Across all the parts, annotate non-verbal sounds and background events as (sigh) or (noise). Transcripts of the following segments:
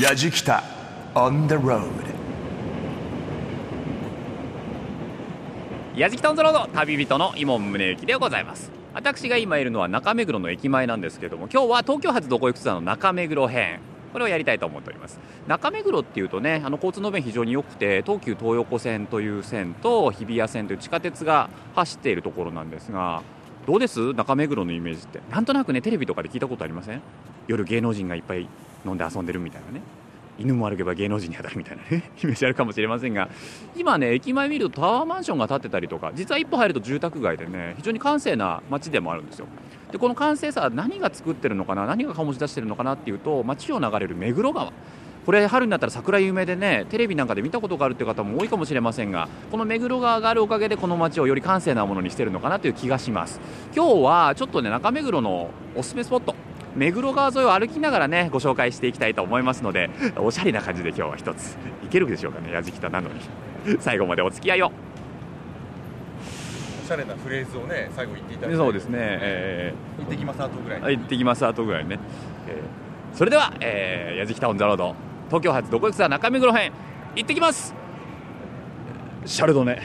やじきた on the road. やじきたオンザロード旅人の伊門宗行でございます。私が今いるのは中目黒の駅前なんですけれども今日は東京発どこ行くツアーの中目黒編。これをやりたいと思っております。中目黒っていうとねあの交通の便非常に良くて東急東横線という線と日比谷線という地下鉄が走っているところなんですがどうです？中目黒のイメージって。なんとなくねテレビとかで聞いたことありません？夜芸能人がいっぱい飲んで遊んでるみたいなね。犬も歩けば芸能人に当たるみたいなね。(laughs) イメージあるかもしれませんが。今ね駅前見るとタワーマンションが建ってたりとか実は一歩入ると住宅街でね非常に閑静な街でもあるんですよ。でこの完成さ何が作ってるのかな何が醸し出してるのかなっていうと街を流れる目黒川。これ春になったら桜有名でねテレビなんかで見たことがあるっていう方も多いかもしれませんがこの目黒川があるおかげでこの街をより閑静なものにしてるのかなという気がします。今日はちょっとね中目黒のおすすめスポット目黒川沿いを歩きながらねご紹介していきたいと思いますのでおしゃれな感じで今日は一ついけるでしょうかねやじきたなのに。最後までお付き合いを。おしゃれなフレーズをね最後言っていただいて。そうですね、え行ってきます後ぐらい行ってきます後ぐらいね、えー。それでは、えー、やじきたオンザロード東京発どこ行くさ中目黒編行ってきます。シャルドネ。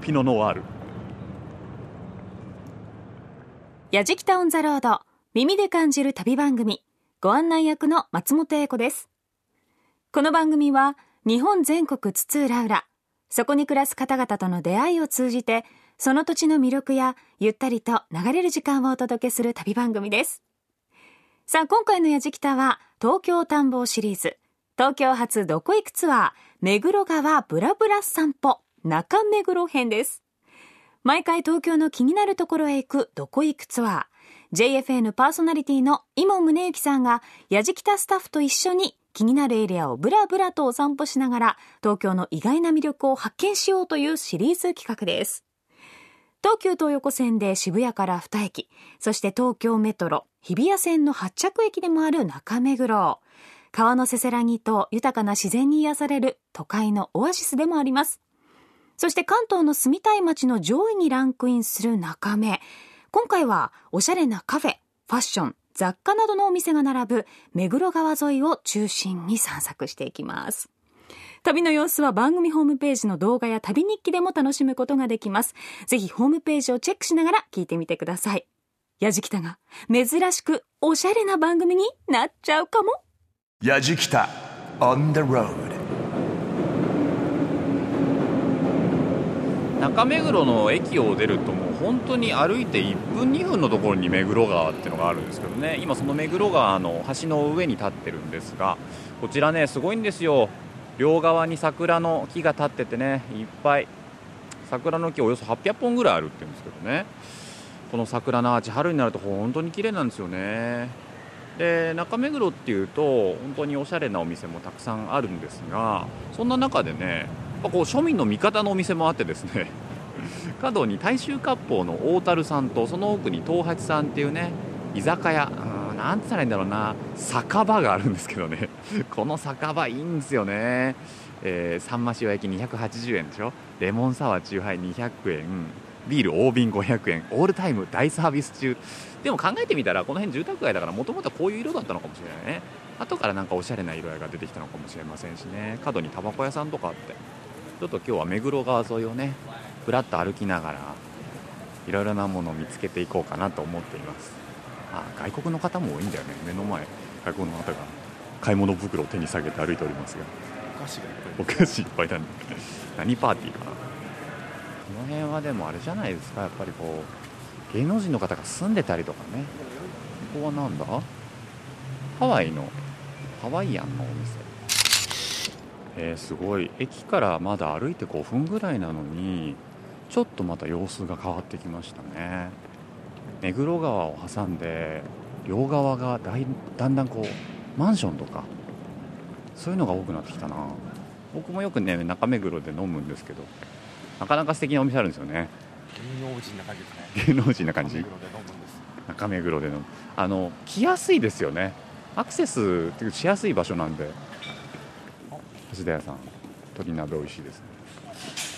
ピノノワール。やじきたオンザロード耳で感じる旅番組。ご案内役の松本英子です。この番組は日本全国津々浦々。そこに暮らす方々との出会いを通じてその土地の魅力やゆったりと流れる時間をお届けする旅番組です。さあ今回のやじきたは東京探訪シリーズ。東京発どこ行くツアー目黒川ブラブラ散歩。中目黒編です。毎回東京の気になるところへ行くどこ行くツアー JFN パーソナリティの今宗行さんがやじきたスタッフと一緒に気になるエリアをブラブラとお散歩しながら東京の意外な魅力を発見しようというシリーズ企画です。東急東横線で渋谷から2駅そして東京メトロ日比谷線の発着駅でもある中目黒川のせせらぎと豊かな自然に癒される都会のオアシスでもありますそして関東の住みたい街の上位にランクインする中目。今回はおしゃれなカフェ、ファッション、雑貨などのお店が並ぶ目黒川沿いを中心に散策していきます。旅の様子は番組ホームページの動画や旅日記でも楽しむことができます。ぜひホームページをチェックしながら聞いてみてください。やじきたが珍しくおしゃれな番組になっちゃうかも。やじきた on the road 中目黒の駅を出るともう本当に歩いて1分2分のところに目黒川っていうのがあるんですけどね。今その目黒川の橋の上に立ってるんですがこちらねすごいんですよ。両側に桜の木が立っててねいっぱい。桜の木およそ800本ぐらいあるって言うんですけどねこの桜のアーチ春になると本当に綺麗なんですよね。で中目黒っていうと本当におしゃれなお店もたくさんあるんですがそんな中でねやっぱこう庶民の味方のお店もあってですね (laughs) 角に大衆割烹の大樽さんとその奥に東八さんっていうね居酒屋うんなんて言ったらいいんだろうな酒場があるんですけどね。(laughs) この酒場いいんですよね、えー、サンマ塩焼き280円でしょ？レモンサワーチューハイ200円。ビール大瓶500円オールタイム大サービス中。でも考えてみたらこの辺住宅街だからもともとこういう色だったのかもしれないね。後からなんかおしゃれな色合いが出てきたのかもしれませんしね。角にタバコ屋さんとかあって。ちょっと今日は目黒川沿いをねふらっと歩きながらいろいろなものを見つけていこうかなと思っています。あ外国の方も多いんだよね。目の前外国の方が買い物袋を手に下げて歩いておりますが。お菓子がいっぱい。お菓子いっぱいだね。何パーティーかな。ここの辺はでもあれじゃないですか。やっぱりこう芸能人の方が住んでたりとかね。ここはなんだ？ハワイのハワイアンのお店。えーすごい。駅からまだ歩いて5分ぐらいなのにちょっとまた様子が変わってきましたね。目黒川を挟んで両側がだいだんだんこうマンションとかそういうのが多くなってきたな。僕もよくね中目黒で飲むんですけど。なかなか素敵なお店あるんですよね。芸能人な感じですね。芸能人な感じ？目黒で飲むんです。中目黒でのあの来やすいですよね。アクセスっていうかしやすい場所なんで。橋田屋さん。鶏鍋美味しいですね。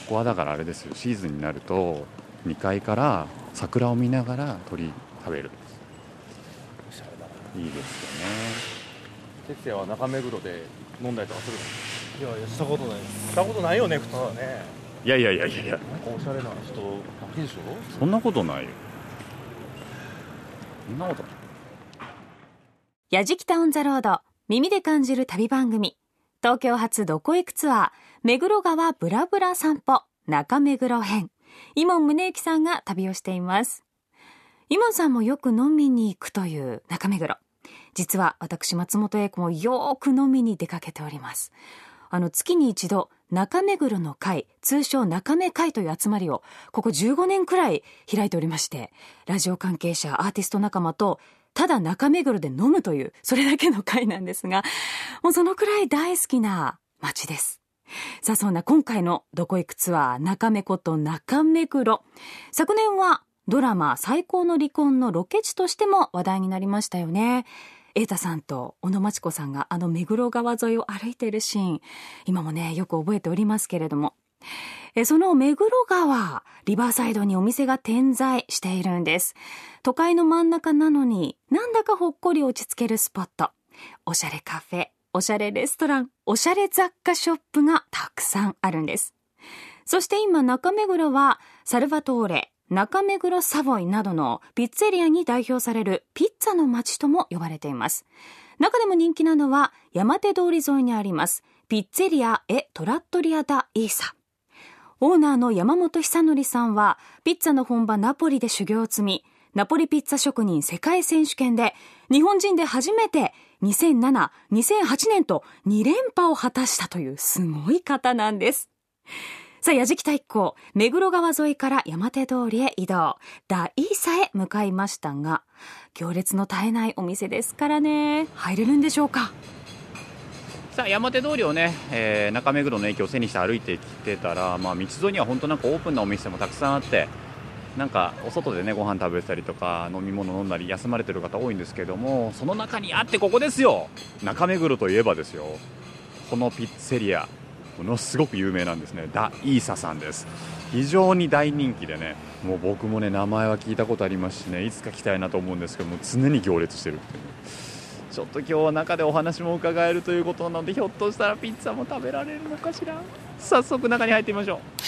ここはだからあれですよ。シーズンになると2階から桜を見ながら鳥食べるいいですよね。哲也は中目黒で飲んだりとかするんですいやいやしたことないしたことないよね普通はねいやいやいやいや。いやなんかおしゃれな人だけでしょ？そんなことないよ。そんなことやじきたオンザロード耳で感じる旅番組。東京発どこ行くツアー目黒川ブラブラ散歩中目黒編。伊門宗行さんが旅をしています。伊門さんもよく飲みに行くという中目黒。実は私松本英子もよく飲みに出かけております。あの月に一度中目黒の会通称中目会という集まりをここ15年くらい開いておりましてラジオ関係者アーティスト仲間とただ中目黒で飲むというそれだけの会なんですがもうそのくらい大好きな街です。さあそんな今回のどこ行くツアー中目こと中目黒。昨年はドラマ最高の離婚のロケ地としても話題になりましたよね。瑛太さんと小野真知子さんがあの目黒川沿いを歩いているシーン今もねよく覚えておりますけれども。えその目黒川リバーサイドにお店が点在しているんです。都会の真ん中なのになんだかほっこり落ち着けるスポット。おしゃれカフェおしゃれレストランおしゃれ雑貨ショップがたくさんあるんです。そして今中目黒はサルバトーレ中目黒サボイなどのピッツェリアに代表されるピッツァの街とも呼ばれています中でも人気なのは山手通り沿いにありますピッツェリア・エ・トラットリア・ダ・イーサオーナーの山本久則さんはピッツァの本場ナポリで修行を積みナポリピッツァ職人世界選手権で日本人で初めて2007、2008年と2連覇を果たしたというすごい方なんです。さあ、矢敷太一行、目黒川沿いから山手通りへ移動。ダイーサへ向かいましたが、行列の絶えないお店ですからね、入れるんでしょうか。さあ山手通りをね、えー中目黒の駅を背にして歩いてきてたら、まあ、道沿いには本当なんかオープンなお店もたくさんあってなんかお外でねご飯食べたりとか飲み物飲んだり休まれてる方多いんですけどもその中にあってここですよ。中目黒といえばですよ。このピッツェリア。ものすごく有名なんですね。ダ・イーサさんです。非常に大人気でねもう僕もね名前は聞いたことありますしねいつか来たいなと思うんですけども常に行列してるっていう。ちょっと今日は中でお話も伺えるということなのでひょっとしたらピッツァも食べられるのかしら？早速中に入ってみましょう。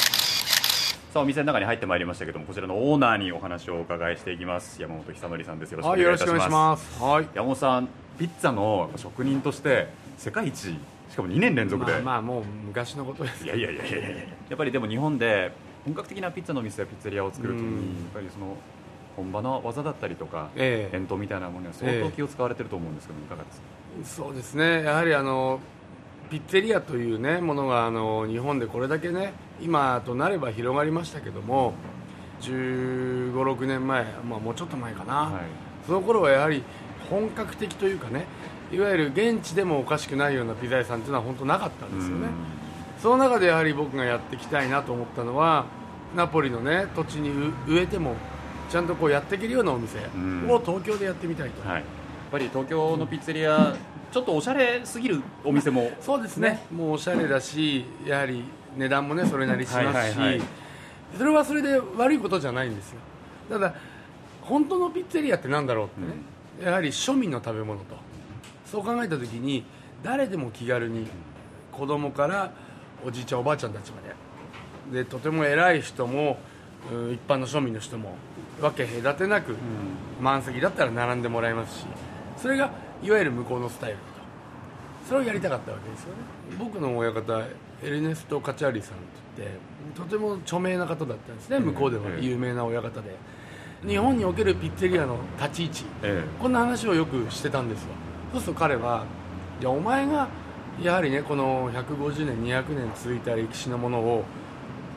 さあお店の中に入ってまいりましたけどもこちらのオーナーにお話をお伺いしていきます。山本久則さんです。よろしくお願いします。はい。山本さんピッツァの職人として世界一しかも2年連続で、まあ、まあもう昔のことです。いやいやいやいやいや。やっぱりでも日本で本格的なピッツァの店やピッツェリアを作るときにうん。やっぱりその本場の技だったりとかええ。伝統みたいなものには相当気を使われてると思うんですけどいかがですか、そうですね。やはりあのピッツェリアというねものがあの日本でこれだけね今となれば広がりましたけども1 5 6年前、まあ、もうちょっと前かな、はい。その頃はやはり本格的というかねいわゆる現地でもおかしくないようなピザ屋さんというのは本当なかったんですよね。その中でやはり僕がやっていきたいなと思ったのはナポリのね土地に植えてもちゃんとこうやっていけるようなお店ん。を東京でやってみたいと、はい、やっぱり東京のピッツェリアちょっとおしゃれすぎるお店も。そうですね。もうおしゃれだしやはり値段もねそれなりしますし、はいはいはい。それはそれで悪いことじゃないんですよ。ただ本当のピッツェリアってなんだろうってね、やはり庶民の食べ物とそう考えた時に誰でも気軽に子供からおじいちゃんおばあちゃんたちまででとても偉い人もうん一般の庶民の人も分け隔てなく、満席だったら並んでもらいますしそれがいわゆる向こうのスタイルと。それをやりたかったわけですよね。僕の親方エルネスト・カチャーリさんって言ってとても著名な方だったんですね。向こうではええ。有名な親方で。日本におけるピッツェリアの立ち位置。え。こんな話をよくしてたんですよそうすると彼はいやお前がやはりねこの150年200年続いた歴史のものを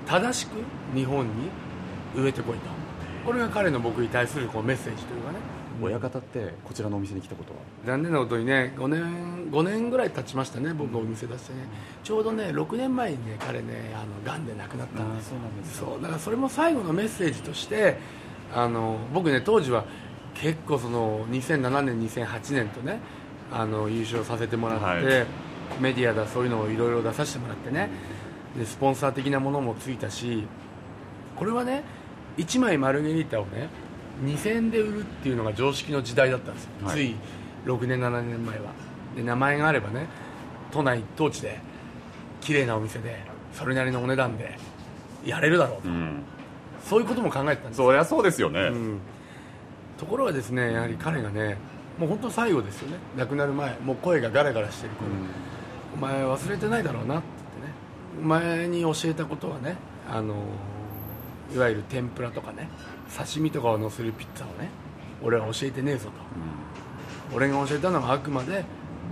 正しく日本に植えてこいと。これが彼の僕に対するこうメッセージというかね。え親方ってこちらのお店に来たことは？残念なことにね5年5年ぐらい経ちましたね僕お店出してね。ちょうどね6年前にね彼ねあのがんで亡くなったんで。すそうなんですそうだからそれも最後のメッセージとしてあの僕ね当時は結構その2007年2008年とねあの優勝させてもらって、はい。メディアだそういうのをいろいろ出させてもらってね。でスポンサー的なものもついたしこれはね1枚マルゲリータをね2000円で売るっていうのが常識の時代だったんですよ、はい。つい6年7年前は。で名前があればね都内一等地で綺麗なお店でそれなりのお値段でやれるだろうと、うん。そういうことも考えてたんですそりゃそうですよね、うん。ところがですねやはり彼がねもう本当最後ですよね。亡くなる前。もう声がガラガラしてる頃、お前忘れてないだろうな。って言ってね。お前に教えたことはねあのいわゆる天ぷらとかね。刺身とかを乗せるピッツァをね。俺は教えてねえぞと、俺が教えたのはあくまで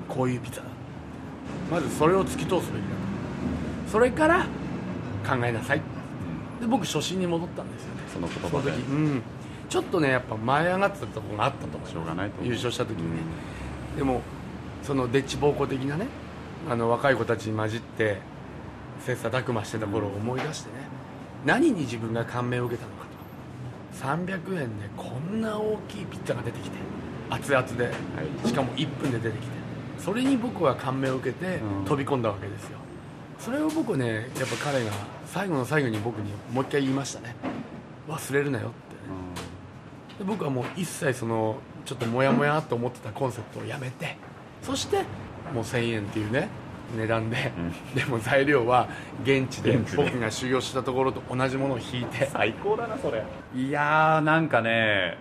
こういうピッツァだ。まずそれを突き通すべきだと。それから考えなさい。で僕初心に戻ったんですよね。その言葉で。時。うんちょっとねやっぱ舞い上がってたところがあったと思い優勝した時にね、でもそのデッチ暴行的なねあの若い子たちに混じって切磋琢磨してた頃を思い出してね、何に自分が感銘を受けたのかと。300円でこんな大きいピッツァが出てきて熱々で、しかも1分で出てきて。それに僕は感銘を受けてうん。飛び込んだわけですよ、それを僕ねやっぱ彼が最後の最後に僕にもう一回言いましたね。忘れるなよって。ねで僕はもう一切そのちょっとモヤモヤっと思ってたコンセプトをやめてそしてもう1000円っていうね値段で、でも材料は現地で僕が修行したところと同じものを引いて。最高だなそれ。いやーなんかね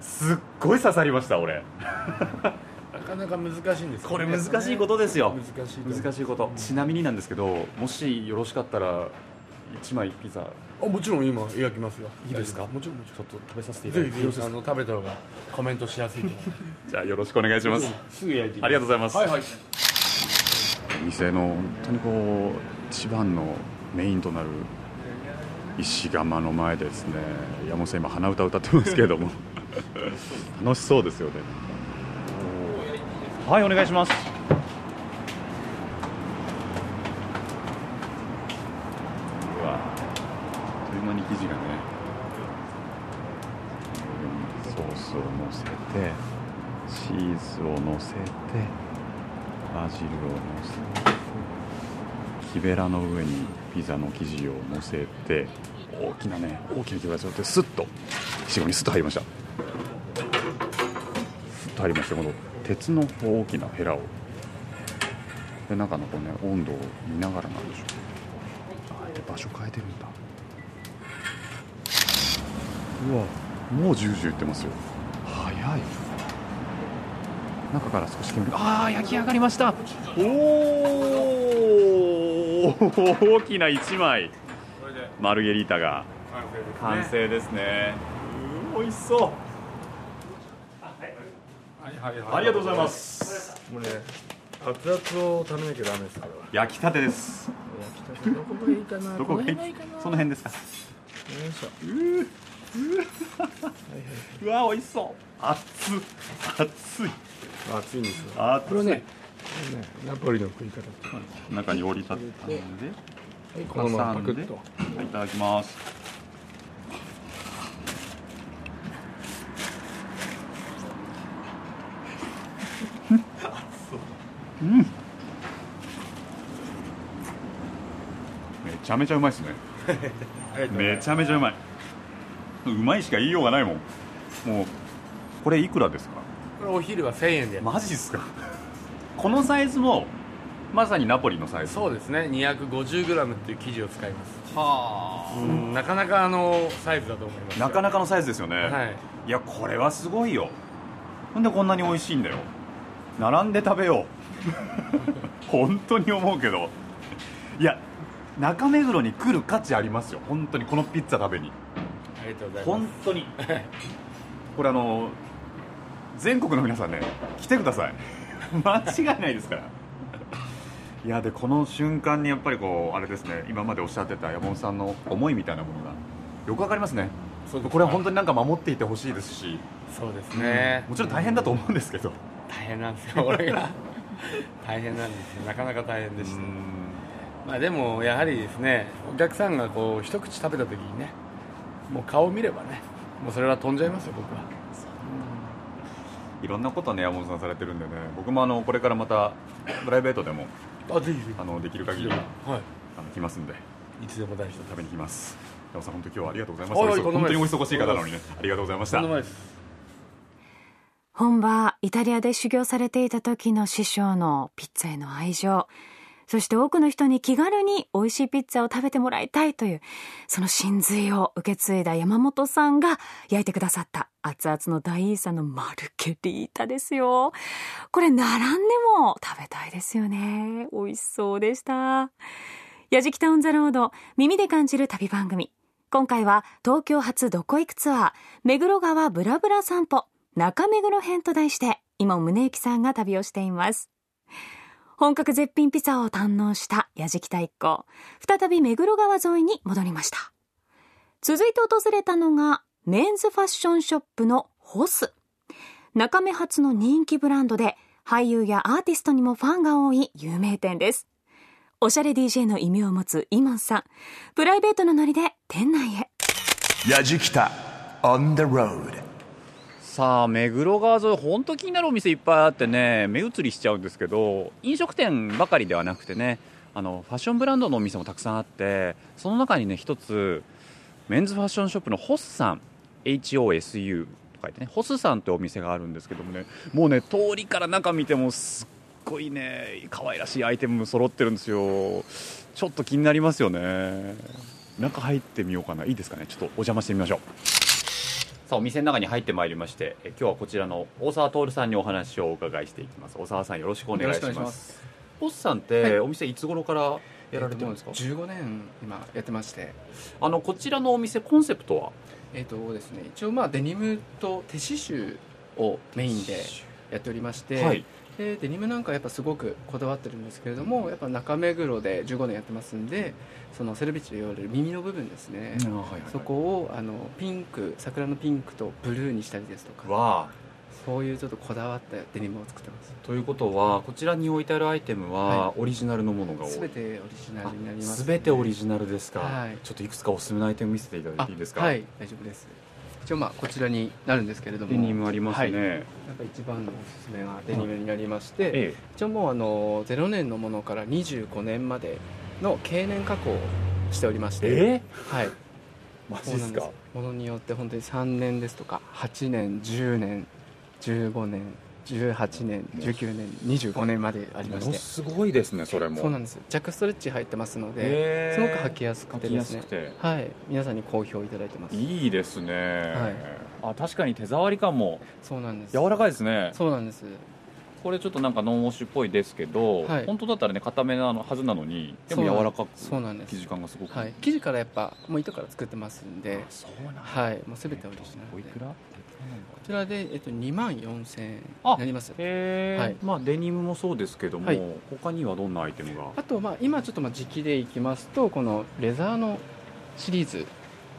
すっごい刺さりました俺。なかなか難しいんですよね。これ難しいことですよ。難しい難しいこと。ちなみになんですけどもしよろしかったら1枚ピザ。あもちろん今焼きますよ。いいですか？もちろんもちちょっと食べさせてろんいただいて。あの食べた方がコメントしやすいじゃあよろしくお願いします。すぐ焼いてありがとうございます。はいはい。店の本当にこう一番のメインとなる石窯の前でですね山本さん今鼻歌歌ってますけれども。(laughs) 楽しそうですよね。はいお願いしますうわあっという間に生地がね。ソースをのせてチーズをのせてバジルをのせて木べらの上にピザの生地をのせて大きなね大きな木べらに乗ってスッといちごにスッと入りました。スッと入りましてこの鉄の大きなヘラを。で中のこうね温度を見ながらなんでしょう。あえて場所変えてるんだ。うわもうジュージューいってますよ。早い。中から少し煙がああ焼き上がりました。おお大きな1枚。マルゲリータが。完成ですね。美味しそう。はいはいはい。ありがとうございます。もうね熱々を食べなきゃダメですから。焼きたてです。焼きたてどこがいいかなどこがいい？の辺がいいかな。その辺ですか。よいしょうわ美味しそう。熱っ。熱い。熱いんですよ。これね。ナポリの食い方。中に折りたたんではい。このままパクッと。はいいただきます。う。ん。めちゃめちゃうまいですね。(laughs) めちゃめちゃうまい (laughs) うまいしか言いようがないもん。もうこれいくらですか？これお昼は1000円で。マジっすか？このサイズもまさにナポリのサイズ。そうですね。250g っていう生地を使います。はうんなかなかあのサイズだと思いますよ。なかなかのサイズですよね、はい。いやこれはすごいよ。なんでこんなに美味しいんだよ。並んで食べよう。(laughs) 本当に思うけど。いや中目黒に来る価値ありますよ。本当にこのピッツァ食べにありがとうござい本ます。当に。(laughs) これあの全国の皆さんね来てください。(laughs) 間違いないですから。いやでこの瞬間にやっぱりこうあれですね今までおっしゃってた山本さんの思いみたいなものがよくわかりますね。そうこれは本当になんか守っていてほしいですし、そうですね。もちろん大変だと思うんですけど。大変なんですよ (laughs) 俺が。大変なんですよ。なかなか大変でしたまあでもやはりですねお客さんがこう一口食べた時にねもう顔を見ればねもうそれは飛んじゃいますよ僕は。いろんなことね山本さんされてるんでね。僕もあのこれからまたプライベートでもあぜひぜひ。あのできる限りはあの来ますんで。いいつでも大丈夫食べに来ます。山本さん本当に今日はありがとうございはいます。本当にお忙しい方なのにね。ありがとうございました。本場イタリアで修行されていた時の師匠のピッツァへの愛情そして多くの人に気軽に美味しいピッツァを食べてもらいたいという、その真髄を受け継いだ山本さんが焼いてくださった熱々の大イーサのマルケリータですよ。これ並んでも食べたいですよね。美味しそうでした。やじきたオンザロード、耳で感じる旅番組。今回は東京発どこ行くツアー、目黒川ブラブラ散歩、中目黒編と題して、今宗行さんが旅をしています。本格絶品ピザを堪能した矢敷太一行。再び目黒川沿いに戻りました。続いて訪れたのが、メンズファッションショップのホス。中目発の人気ブランドで、俳優やアーティストにもファンが多い有名店です。おしゃれ DJ の異名を持つイモンさん。プライベートのノリで店内へ。矢敷北 on the road さあ目黒川沿い本当気になるお店いっぱいあってね目移りしちゃうんですけど飲食店ばかりではなくてねあのファッションブランドのお店もたくさんあってその中にね一つメンズファッションショップのホスさん HOSU と書いてねホスさんってお店があるんですけどもねもうね通りから中見てもすっごいね可愛らしいアイテム揃ってるんですよ。ちょっと気になりますよね。中入ってみようかな。いいですかね？ちょっとお邪魔してみましょう。さあお店の中に入ってまいりましてえ今日はこちらの大沢徹さんにお話をお伺いしていきます。大沢さんよろしくお願いします。ボスさんって、はい、お店いつ頃からやられてるんですか、えー、15年今やってまして。あのこちらのお店コンセプトは？えっ、ー、とですね一応まあデニムと手刺繍をメインでやっておりまして、はい、でデニムなんかやっぱすごくこだわってるんですけれどもやっぱ中目黒で15年やってますんでそのセルビッチと言われる耳の部分ですね、はいはい、そこをあのピンク桜のピンクとブルーにしたりですとかそういうちょっとこだわったデニムを作ってます。ということはこちらに置いてあるアイテムはオリジナルのものが多い、全てオリジナルになります、ね、全てオリジナルですか、はい、ちょっといくつかおすすめのアイテム見せていただいていいですか？はい。大丈夫です一応まあこちらになるんですけれども。デニムありますね、はい、やっぱ一番のおすすめがデニムになりまして、ええ、一応もうあの0年のものから25年までの経年加工をしておりまして。えはい。マジですか。ものによって本当に3年ですとか8年10年15年18年19年25年までありまして。すごいですねそれも。そうなんです。ジャックストレッチ入ってますのですごく履きやすくてですね。はい。皆さんに好評いただいてます。いいですね、はい、あ確かに手触り感もそうなんです。柔らかいですね。そうなんです。これちょっとなんかノンウォッシュっぽいですけど、はい、本当だったらね硬めなのはずなのにでも柔らかくそうなんです。生地感がすごく、はい、生地からやっぱもう糸から作ってますんで。そうなんはい。もう全てオリジナルおいくら？こちらで、えっと、2万4000円になりますへえ、はい、まあデニムもそうですけども、はい、他にはどんなアイテムが？あとまあ今ちょっとまあ時期でいきますとこのレザーのシリーズ。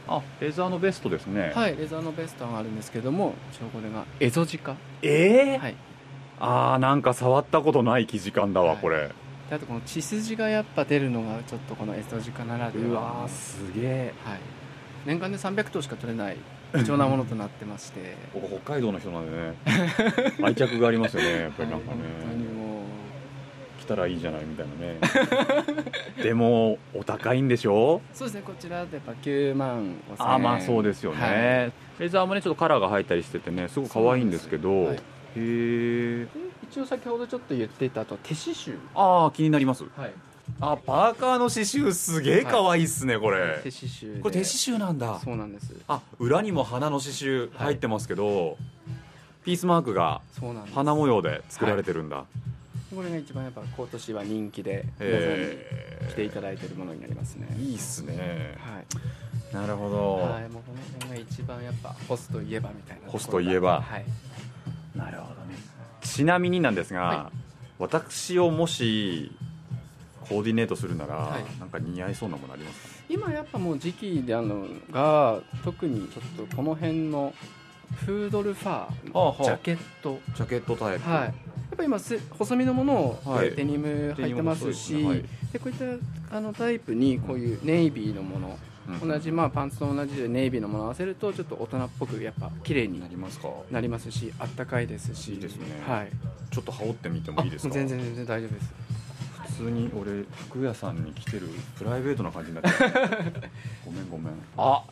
あレザーのベストですね。はいレザーのベストがあるんですけども一応これがエゾジカ。ええー、はい。ああなんか触ったことない生地感だわ、はい、これ。あとこの血筋がやっぱ出るのがちょっとこのエゾジカならでは。うわすげえ、はい、年間で300頭しか取れない貴重なものとなってまして。北海道の人なんでね。(laughs) 愛着がありますよねやっぱりなんかね、来たらいいじゃないみたいなね。(laughs) でもお高いんでしょ？そうですねこちらでやっぱ9万5000円。あまあそうですよね、はい、レザーもねちょっとカラーが入ったりしててねすごく可愛いんですけど、はい、へえ一応先ほどちょっと言っていたと手刺繍。ああ気になります。はいあパーカーの刺繍すげえ可愛いっすね、これ。手刺繍これ手刺繍なんだ。そうなんです。あ裏にも花の刺繍入ってますけど、ピースマークが花模様で作られてるんだ、はい、これが一番やっぱ今年は人気で皆さんに来ていただいてるものになりますね。いいっすね。はい。なるほど。はいもうこの辺が一番やっぱホスといえばみたいなホスといえば。はい。なるほどね。ちなみになんですが、はい、私をもしコーディネートするなら、はい、なんか似合いそうなものありますか、ね、今やっぱもう時期であるのが特にちょっとこの辺のフードルファーのジャケット、ジャケットタイプ。はい。やっぱ今細身のものをデニム入ってますし、はい、でこういったあのタイプにこういうネイビーのもの、うん、同じまあパンツと同じでネイビーのものを合わせるとちょっと大人っぽくやっぱ綺麗になりますか？なりますしあったかいですし。いいですね、はい、ちょっと羽織ってみてもいいですか？全然全然大丈夫です普通に俺服屋さんに来てるプライベートな感じになって (laughs) ごめんごめん。あ。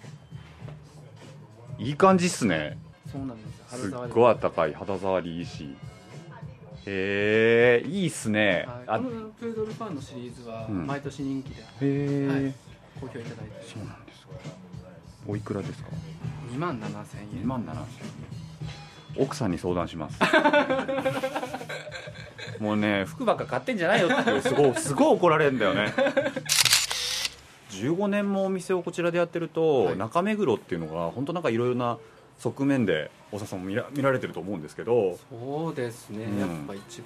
いい感じっすね。そうなんですよ。すっごいあったかい肌触りいいし。へえいいっすね、あはい、このプードルファンのシリーズはうん。毎年人気でへえ、はい。好評いただいて。そうなんですか。おいくらですか？2万7000 2円。万7千奥さんに相談します (laughs) もうね服ばっか買ってんじゃないよって。すごいすごい怒られるんだよね。15年もお店をこちらでやってると、はい。中目黒っていうのが本当なんかいろいろな側面で大沢さんも見ら見られてると思うんですけど。そうですね、うん。やっぱ一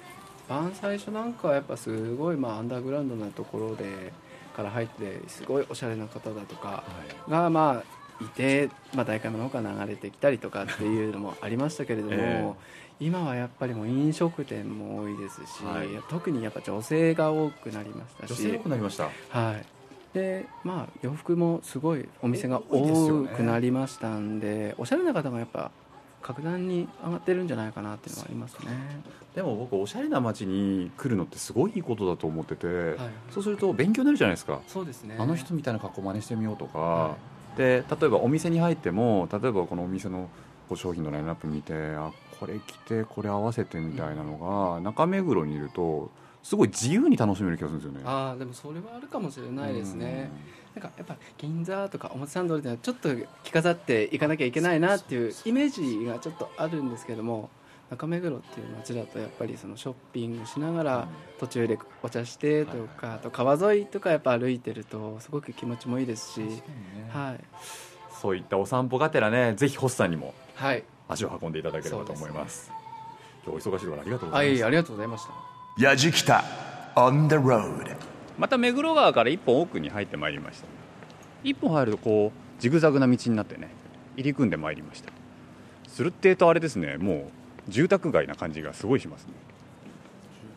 番最初なんかはやっぱすごいまあアンダーグラウンドなところでから入ってすごいおしゃれな方だとかがまあいて、まあ、代官の方から流れてきたりとかっていうのもありましたけれども、え今はやっぱりもう飲食店も多いですし、はい。特にやっぱ女性が多くなりましたし。女性多くなりました。はい。でまあ洋服もすごいお店が多くなりましたんでおしゃれな方がやっぱ格段に上がってるんじゃないかなっていうのはありますね。でも僕おしゃれな街に来るのってすごいいいことだと思ってて、はい。そうすると勉強になるじゃないですか。そうですね。あの人みたいな格好真似してみようとか、はで例えばお店に入っても例えばこのお店の商品のラインナップ見てあこれ着てこれ合わせてみたいなのが、中目黒にいるとすごい自由に楽しめる気がするんですよね。ああでもそれはあるかもしれないですね。なんかやっぱ銀座とか表参道ではちょっと着飾っていかなきゃいけないなっていうイメージがちょっとあるんですけども中目黒っていう街だとやっぱりそのショッピングしながら途中でお茶してとかあと川沿いとかやっぱ歩いてるとすごく気持ちもいいですし。うんはい。そういったお散歩がてらねぜひホスさんにも。はい足を運んでいただければと思います。今日お忙しいところありがとうごはざいます、いありがとうございました。やじきた on the road. また目黒川から一本奥に入ってまいりました。一本入るとこうジグザグな道になってね入り組んでまいりました。するってえとあれですねもう住宅街な感じがすごいしますね。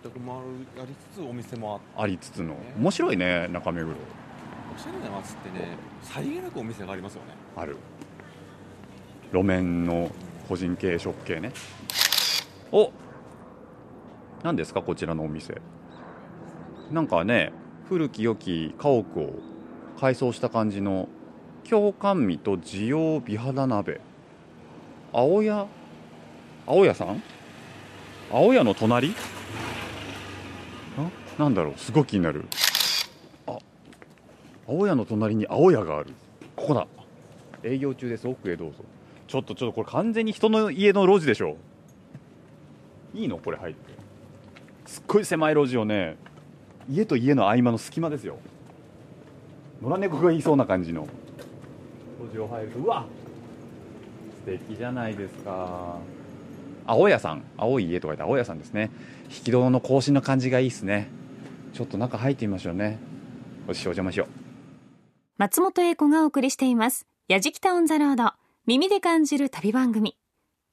住宅もあるありつつお店もあって。ありつつの。面白いね中目黒。おしゃれな街ってねさりげなくお店がありますよね。ある。路面の個人経営ショップ系ね。お何ですかこちらのお店。なんかね古き良き家屋を改装した感じの京甘味と地用美肌鍋。青屋？青屋さん？青屋の隣？あなんだろうすごい気になる。あ青屋の隣に青屋がある。ここだ。営業中です。奥へどうぞ。ちょっとちょっとこれ完全に人の家の路地でしょ。いいの？これ入って。すっごい狭い路地をね家と家の合間の隙間ですよ。野良猫がいそうな感じの。路地を入るとうわ素敵じゃないですか。青屋さん。青い家と書いて青屋さんですね。引き戸の格子の感じがいいですね。ちょっと中入ってみましょうね。よしお邪魔しよう。松本英子がお送りしています。やじきたオンザロード。耳で感じる旅番組。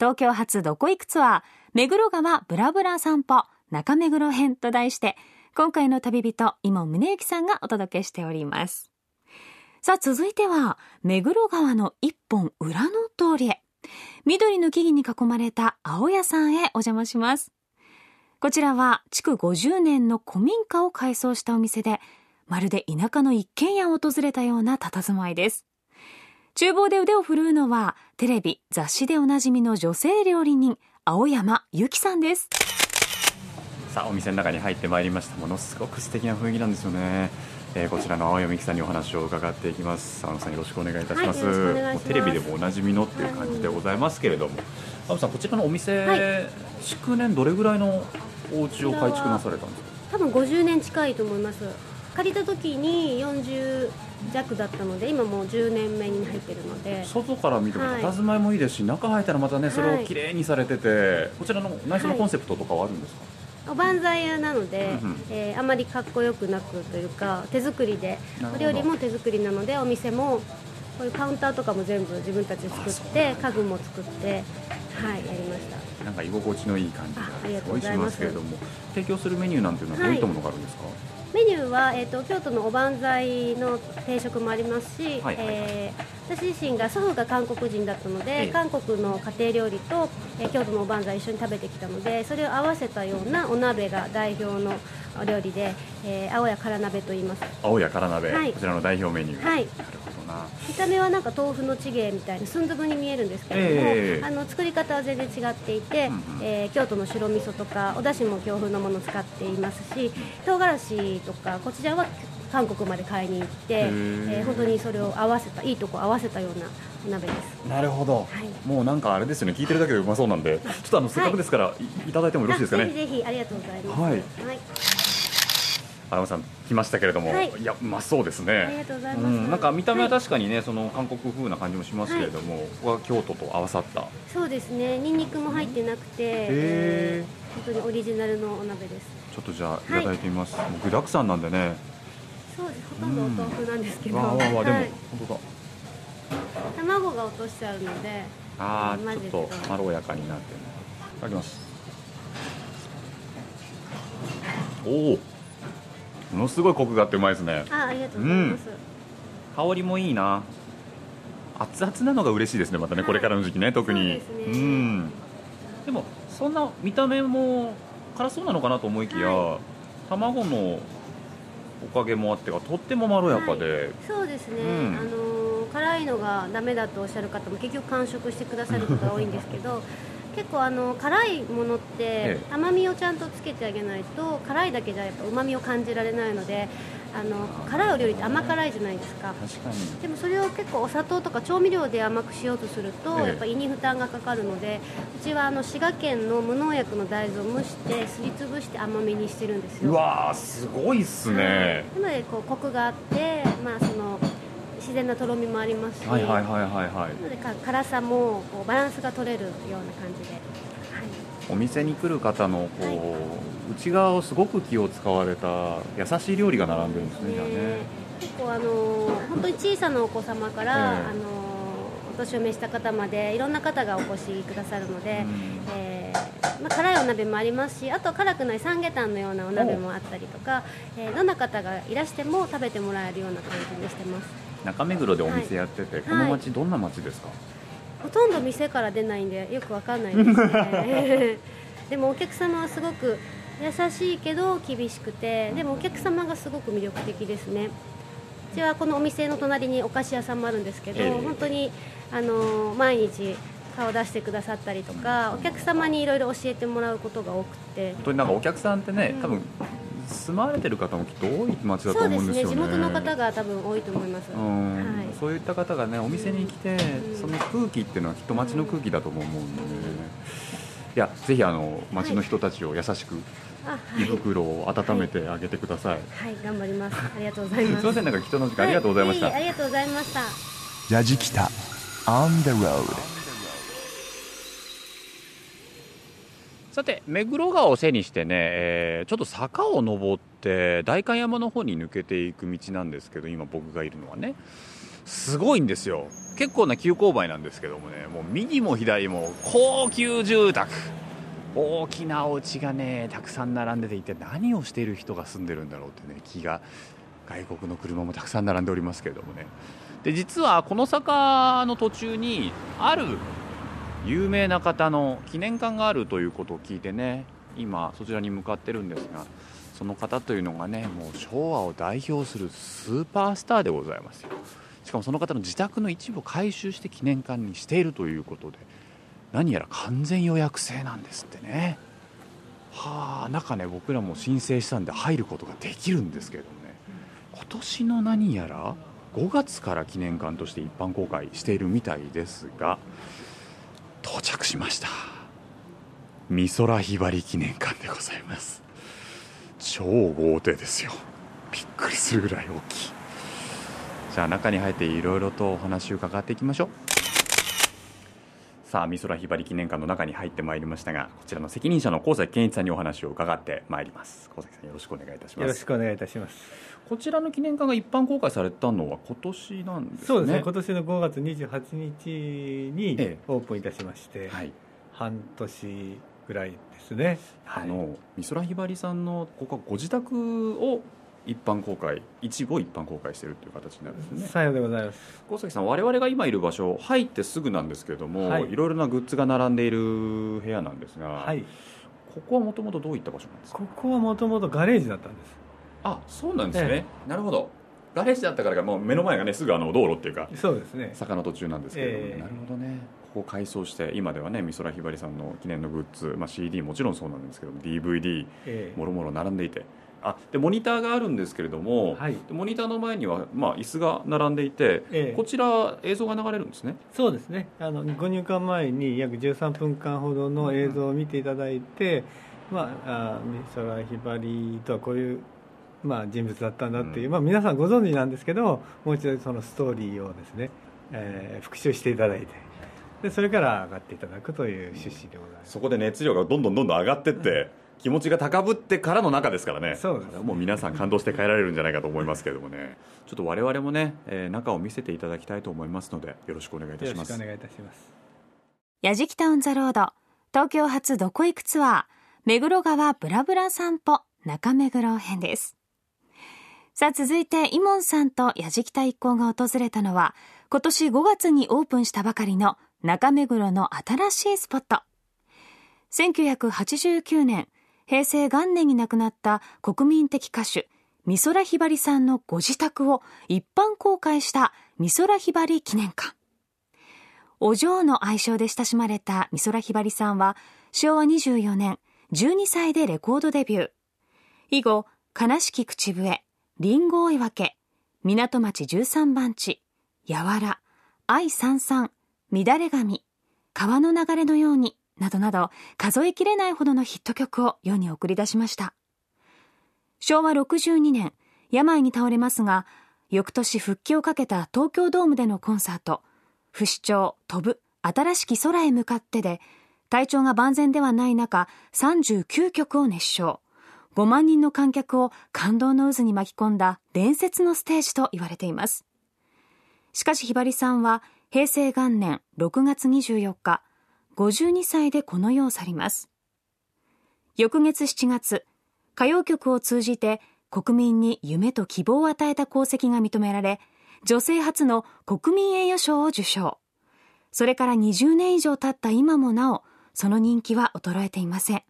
東京発どこ行くツアー、目黒川ブラブラ散歩、中目黒編と題して、今回の旅人、今宗行さんがお届けしております。さあ、続いては、目黒川の一本裏の通りへ。緑の木々に囲まれた青屋さんへお邪魔します。こちらは、築50年の古民家を改装したお店で、まるで田舎の一軒家を訪れたような佇まいです。厨房で腕を振るうのは、テレビ、雑誌でおなじみの女性料理人、青山由紀さんです。さあお店の中に入ってまいりました。ものすごく素敵な雰囲気なんですよね、えーこちらの青山美樹さんにお話を伺っていきます。青山さんよろしくお願いいたします,、はいます。もうテレビでもおなじみのっていう感じでございますけれども、青山さんこちらのお店、はい。築年どれぐらいのお家を改築なされたんですか？多分50年近いと思います借りた時に40弱だったので今もう10年目に入ってるので。外から見てもはい。佇まいもいいですし、中入ったらまたねそれをはいきれいにされてて、こちらの内装のコンセプトとかはあるんですか、おばんざい屋なので、うんうん。えーあまりかっこよくなくというか手作りでお料理も手作りなのでお店もこういうカウンターとかも全部自分たちで作って家具も作ってはいやりました。なんか居心地のいい感じがすごいします。ますけれども提供するメニューなんていうのはどういったものがあるんですか、メニューは、えー、と京都のおばんざいの定食もありますし、はいはいえー私自身が祖父が韓国人だったので、ええ。韓国の家庭料理と、えー京都のおばんざい一緒に食べてきたのでそれを合わせたようなお鍋が代表のお料理で、えー青や辛鍋と言います。青や辛鍋、はい。こちらの代表メニュー、はい見た目はなんか豆腐のチゲみたいな寸粒に見えるんですけれども、ええあの作り方は全然違っていて、うえー京都の白味噌とかお出汁も京風のものを使っていますし唐辛子とかこちらは韓国まで買いに行って、えー。ー本当にそれを合わせたいいとこ合わせたようなお鍋です。なるほど、はい。もうなんかあれですよね。聞いてるだけでうまそうなんで。ちょっとあのせっかくですから、い、いただいてもよろしいですかね。ひぜひありがとうございます。はい。はい荒山さん来ましたけれども、はい。い、やうまそうですありねがとうございます、うん、なんか見た目ははい確かにね、その韓国風な感じもしますけれども、ここは京都と合わさった。そうですね。ニンニクも入ってなくて、へ本当にオリジナルのお鍋です。ちょっとじゃあいただいてみます、もう具沢山なんでね。そうです。ほとんどお豆腐なんですけど、わあわあわあでも、はい。本当だ。卵が落としてあるのであうんあちょっとまろやかになってる。いただきます。おおものすごいコクがあってうまいですね。あありがとうございます、香りもいいな。熱々なのが嬉しいですねまたね、はい。これからの時期ね特に。そうね。ん。でもそんな見た目も辛そうなのかなと思いきや、は卵のおかげもあってかとってもまろやかで、そうですね、うん。あのー辛いのがダメだとおっしゃる方も結局完食してくださることが多いんですけど結構あの辛いものってええ。甘みをちゃんとつけてあげないと辛いだけじゃやっぱ旨味を感じられないのであの辛いお料理って甘辛いじゃないですか。確かに。でもそれを結構お砂糖とか調味料で甘くしようとすると、ええ。やっぱ胃に負担がかかるのでうちはあの滋賀県の無農薬の大豆を蒸してすりつぶして甘めにしてるんですよ。うわーすごいっすはい。ね、なのでこうコクがあって、自然なとろみもありますし、はいはいはいはいはい。なのでか辛さもこうバランスが取れるような感じで、はい、お店に来る方のこう、はい。内側をすごく気を使われた優しい料理が並んでるんですねじゃあね。結構あのー本当に小さなお子様から、ええ。あのーお年を召した方までいろんな方がお越しくださるので、うん。えーまあ、辛いお鍋もありますしあと辛くない三下タンのようなお鍋もあったりとか、えーどんな方がいらしても食べてもらえるような感じにしてます中目黒でお店やってて、この町どんな町ですか、ほとんど店から出ないんでよくわかんないですね。(laughs) でもお客様はすごく優しいけど厳しくてでもお客様がすごく魅力的ですね。うちはこのお店の隣にお菓子屋さんもあるんですけど、ええ。本当にあの毎日顔出してくださったりとかお客様にいろいろ教えてもらうことが多くて。本当になんかお客さんってね、うん。多分住まわれてる方もきっと多い町だとそうです思うんですよね。ね地元の方が多分多いと思います、うん。はい。そういった方がねお店に来て、うん。その空気っていうのはきっと町の空気だと思うんで。ね、いやぜひあの町の人たちを優しくあはい、胃袋を温めてあげてください、はい、頑張ります。ありがとうございます。すいません。なんか貴重な時間ありがとうございました、はありがとうございました。ジャジキタ on the road さて目黒川を背にしてね、えーちょっと坂を登って代官山の方に抜けていく道なんですけど今僕がいるのはね。すごいんですよ。結構な急勾配なんですけどもねもう右も左も高級住宅。大きなお家がねたくさん並んでていて何をしている人が住んでるんだろうってね気が外国の車もたくさん並んでおりますけれどもね。で実はこの坂の途中にある有名な方の記念館があるということを聞いてね今そちらに向かってるんですがその方というのがねもう昭和を代表するスーパースターでございますよ。しかもその方の自宅の一部を回収して記念館にしているということで何やら完全予約制なんですってね。はあ中ね僕らも申請したんで入ることができるんですけどね。今年の何やら5月から記念館として一般公開しているみたいですが到着しました。美空ひばり記念館でございます。超豪邸ですよ。びっくりするぐらい大きい。じゃあ中に入っていろいろとお話を伺っていきましょう。さあ美空ひばり記念館の中に入ってまいりましたがこちらの責任者の高崎健一さんにお話を伺ってまいります高崎さんよろしくお願いいたしますよろしくお願いいたします。こちらの記念館が一般公開されたのは今年なんですねそうですね。今年の5月28日にええオープンいたしまして、はい半年ぐらいですね。あの美空ひばりさんのここはご自宅を一般公開一部を一般公開しているという形になるんですね。さようでございます。高崎さん我々が今いる場所入ってすぐなんですけれども、はい。い、ろいろなグッズが並んでいる部屋なんですが、はい。ここはもともとどういった場所なんですか？ここはもともとガレージだったんです。あそうなんですね、えなるほど。ガレージだったからかもう目の前がねすぐあの道路っていうかそうですね。坂の途中なんですけれどもね、ええ。なるほどね。ここを改装して今ではね美空ひばりさんの記念のグッズ、まあ、CD もちろんそうなんですけど DVD ええ。もろもろ並んでいてあでモニターがあるんですけれども、はい。でモニターの前には、まあ、椅子が並んでいて、ええ。こちら映像が流れるんですね。そうですね。あのご入館前に約13分間ほどの映像を見ていただいて、まあ、あ美空ひばりとはこういう、まあ、人物だったんだっていう、うん。まあ、皆さんご存知なんですけどもう一度そのストーリーをですね、えー復習していただいてでそれから上がっていただくという趣旨でございます。そこで熱量がどんどんどんどん上がってって、気持ちが高ぶってからの中ですからね。そうですね。もう皆さん感動して帰られるんじゃないかと思いますけれどもね。ちょっと我々もね、えー中を見せていただきたいと思いますのでよろしくお願いいたします。よろしくお願いいたします。やじきたオンザロード東京発どこ行くツアー目黒川ブラブラ散歩中目黒編です。さあ続いてイモンさんとやじきた一行が訪れたのは今年5月にオープンしたばかりの中目黒の新しいスポット。1989年平成元年に亡くなった国民的歌手美空ひばりさんのご自宅を一般公開した美空ひばり記念館。お嬢の愛称で親しまれた美空ひばりさんは昭和24年12歳でレコードデビュー。以後悲しき口笛リンゴ追い分け港町13番地やわら愛三三乱れ髪川の流れのようになどなど数えきれないほどのヒット曲を世に送り出しました。昭和62年病に倒れますが翌年復帰をかけた東京ドームでのコンサート不死鳥飛ぶ新しき空へ向かってで体調が万全ではない中39曲を熱唱。5万人の観客を感動の渦に巻き込んだ伝説のステージと言われています。しかしひばりさんは平成元年6月24日52歳でこの世を去ります。翌月7月歌謡曲を通じて国民に夢と希望を与えた功績が認められ女性初の国民栄誉賞を受賞。それから20年以上経った今もなおその人気は衰えていません。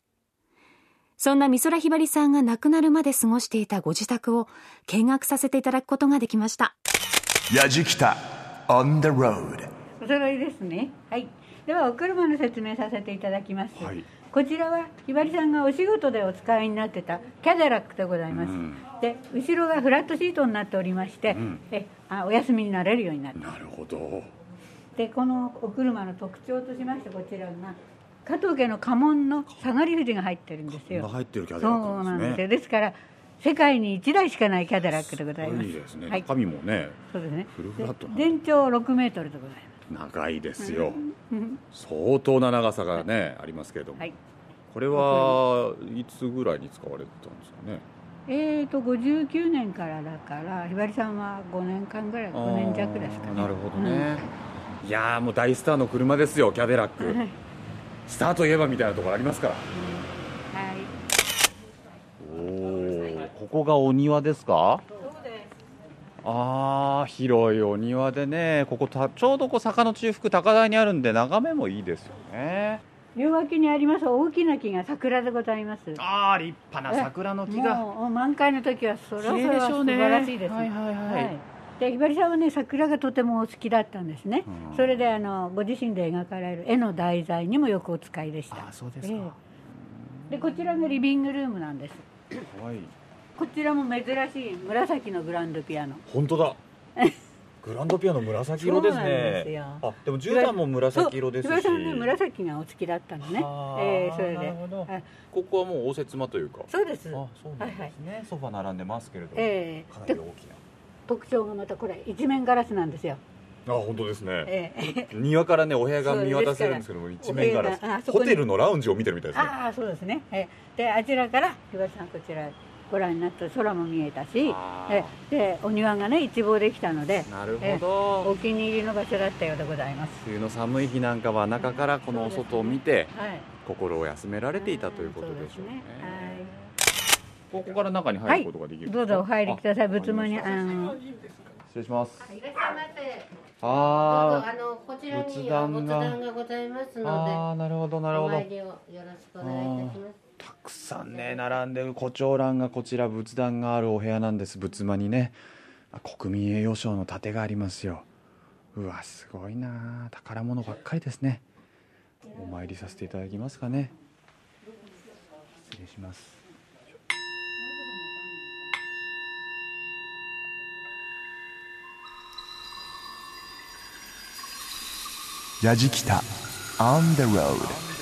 そんな美空ひばりさんが亡くなるまで過ごしていたご自宅を見学させていただくことができました。やじきた on the road. お揃いですね。はいではお車の説明させていただきます、はい。こちらはひばりさんがお仕事でお使いになってたキャデラックでございます、うん。で後ろがフラットシートになっておりまして、ん。えあお休みになれるようになってなるほど。でこのお車の特徴としましてこちらが加藤家の家紋の下がり富士が入ってるんですよ。が入ってるキャデそうラックなんですなんですねよ。ですから世界に1台しかないキャデラックでございます。いいですね、はい。もねそうですね。フルフラットなで全長6メートルでござい長いですよ。相当な長さがねありますけれども、はい。これはいつぐらいに使われてたんですかね？えーと59年からだからひばりさんは5年間ぐらい5年弱ですかね。なるほどね、いやーもう大スターの車ですよキャデラック、は (laughs) いスターといえばみたいなところありますから。はい。おおここがお庭ですか？ああ広いお庭でねここたちょうどこう坂の中腹高台にあるんで眺めもいいですよね。両脇にあります大きな木が桜でございます。ああ立派な桜の木が。もう満開の時はそれはそ綺れは素麗でしょうね。晴らしいです。はいはいはい。でひばりさんはね桜がとてもお好きだったんですね、うん。それであのご自身で描かれる絵の題材にもよくお使いでした。あそうですか、ええ。でこちらがリビングルームなんです。はいこちらも珍しい紫のグランドピアノ。本当だ。(laughs) グランドピアノ紫色ですね。あでも絨毯も紫色ですし。さんね紫がお好きだったのね。はあええそれで。なるほど。はい。ここはもう応接間というか。そうです。あそうなんですね、ソファ並んでますけれども、ええ。かなり大きな。特徴がまたこれ一面ガラスなんですよ、あ本当ですね、ええ。(laughs) 庭からねお部屋が見渡せるんですけども一面ガラス。ホテルのラウンジを見てるみたいですね。ああそうですね、ええ。であちらからひばりさんこちらご覧になった空も見えたしええでお庭がね一望できたのでなるええほど。お気に入りの場所だったようでございます。冬の寒い日なんかは中からこのお外を見てはい。心を休められていたということでしょうね。そうここから中にはい、入ることができるんですか？どうぞお入りください。あ仏間に。あの。失礼します。いらっしゃいませ。ああのこちらに仏仏壇が。ございますーのあーなるほどなるで、おほど。参りをよろしくお願いいたします。たくさんね並んでる胡蝶蘭がこちら仏壇があるお部屋なんです。仏間にね国民栄誉賞の盾がありますよ。うわすごいな。宝物ばっかりですね。お参りさせていただきますかね。失礼します。やじきた On the road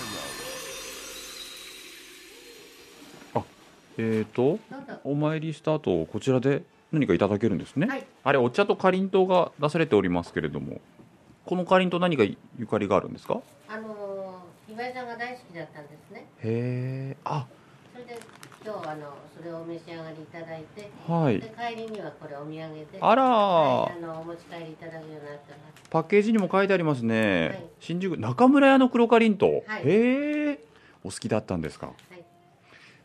えーとお参りした後こちらで何かいただけるんですね、はい。あれお茶とかりんとうが出されておりますけれどもこのかりんとう何かゆかりがあるんですか？あのー、岩井さんが大好きだったんですね。へえあ。それで今日あのそれをお召し上がりいただいて、はい。で帰りにはこれお土産であらー。はい、あのお持ち帰りいただくようになってますパッケージにも書いてありますね、はい。新宿中村屋の黒かりんとう、はい。へえお好きだったんですか？はい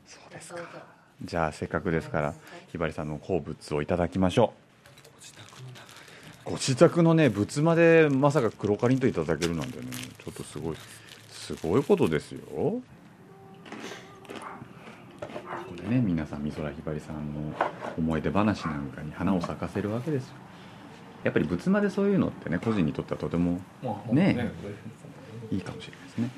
そうですどうぞ。じゃあせっかくですからひばりさんの好物をいただきましょう。ご自宅のね仏間でまさか黒かりんとういただけるなんてねちょっとすごいすごいことですよ。これね皆さん美空ひばりさんの思い出話なんかに花を咲かせるわけですよ。やっぱり仏間でそういうのってね個人にとってはとてもね。いいかもしれないですね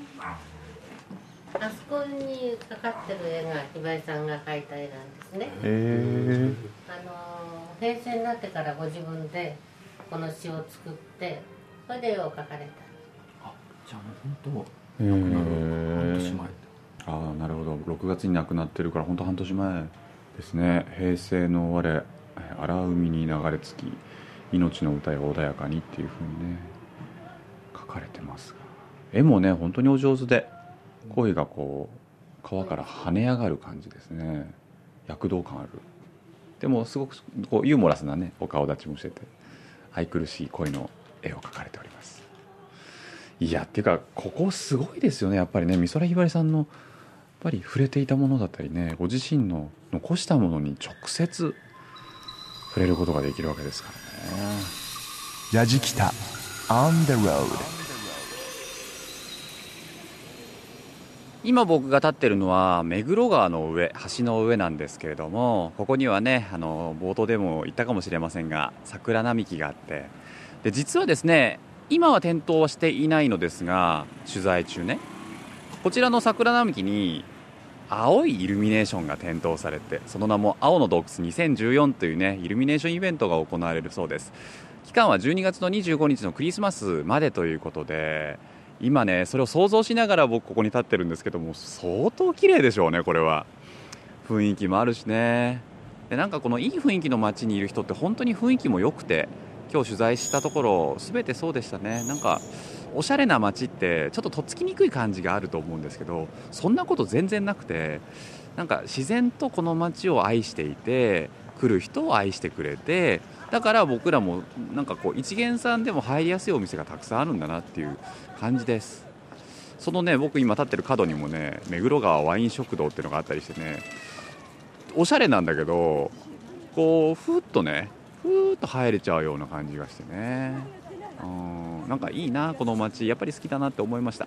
あそこにかかってる絵がひばりさんが描いた絵なんですね。あのー平成になってからご自分でこの詩を作ってそれで絵を描かれた。じゃあもう本へえ半年前。ああなるほど。6月に亡くなってるから本当半年前ですね。平成の終われえー荒海に流れ着き命の歌よ穏やかにっていうふうにね書かれてますが。絵もね本当にお上手で鯉がこう川から跳ね上がる感じですね。躍動感ある。でもすごくこうユーモラスなねお顔立ちもしてて愛くるしい鯉の絵を描かれております。いやっていうかここすごいですよね。やっぱりね美空ひばりさんのやっぱり触れていたものだったりねご自身の残したものに直接触れることができるわけですからね。やじきた On the road 今僕が立ってるのは目黒川の上橋の上なんですけれどもここにはねあの冒頭でも言ったかもしれませんが桜並木があって。で実はですね今は点灯はしていないのですが取材中ねこちらの桜並木に青いイルミネーションが点灯されてその名も青の洞窟2014というねイルミネーションイベントが行われるそうです。期間は12月の25日のクリスマスまでということで今ねそれを想像しながら僕ここに立ってるんですけども相当綺麗でしょうねこれは。雰囲気もあるしね。でなんかこのいい雰囲気の街にいる人って本当に雰囲気も良くて今日取材したところ全てそうでしたね。なんかおしゃれな街ってちょっととっつきにくい感じがあると思うんですけどそんなこと全然なくてなんか自然とこの街を愛していて来る人を愛してくれてだから僕らもなんかこう一元さんでも入りやすいお店がたくさんあるんだなっていう感じです。そのね僕今立ってる角にもね目黒川ワイン食堂っていうのがあったりしてねおしゃれなんだけどこうふっとねふーっと入れちゃうような感じがしてね。うんなんかいいなこの街。やっぱり好きだなって思いました。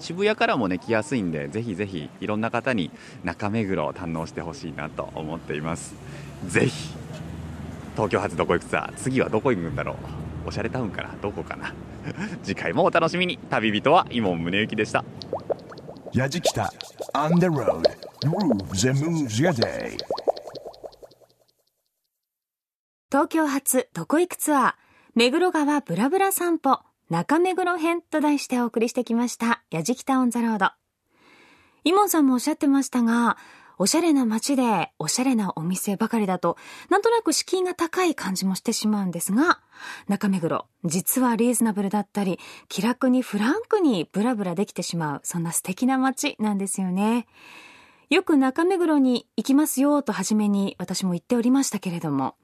渋谷からもね来やすいんでぜひぜひいろんな方に中目黒を堪能してほしいなと思っています。ぜひ東京発どこ行くツアー次はどこ行くんだろう。おしゃれタウンかなどこかな。(laughs) 次回もお楽しみに。旅人は伊門宗行でした。やじきた。On the road. Grooves and moves your day. 東京発どこ行くツアー目黒川ブラブラ散歩中目黒編と題してお送りしてきましたやじきたオンザロード。イモンさんもおっしゃってましたがおしゃれな街でおしゃれなお店ばかりだとなんとなく敷居が高い感じもしてしまうんですが中目黒実はリーズナブルだったり気楽にフランクにブラブラできてしまうそんな素敵な街なんですよね。よく中目黒に行きますよと初めに私も言っておりましたけれども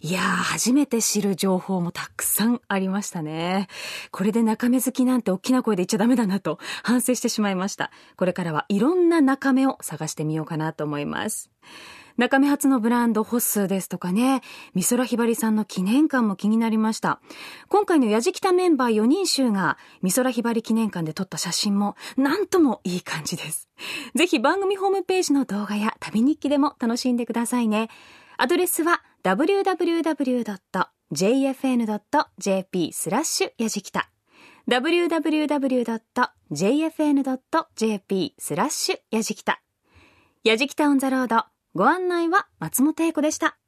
いやー、初めて知る情報もたくさんありましたね。これで中目好きなんて大きな声で言っちゃダメだなと反省してしまいました。これからはいろんな中目を探してみようかなと思います。中目発のブランドホッスですとかね、美空ひばりさんの記念館も気になりました。今回のやじきたメンバー4人衆が美空ひばり記念館で撮った写真もなんともいい感じです。ぜひ番組ホームページの動画や旅日記でも楽しんでくださいね。アドレスは www.jfn.jp スラッシュやじきた。www.jfn.jp スラッシュやじきた。やじきたオンザロード。ご案内は松本英子でした。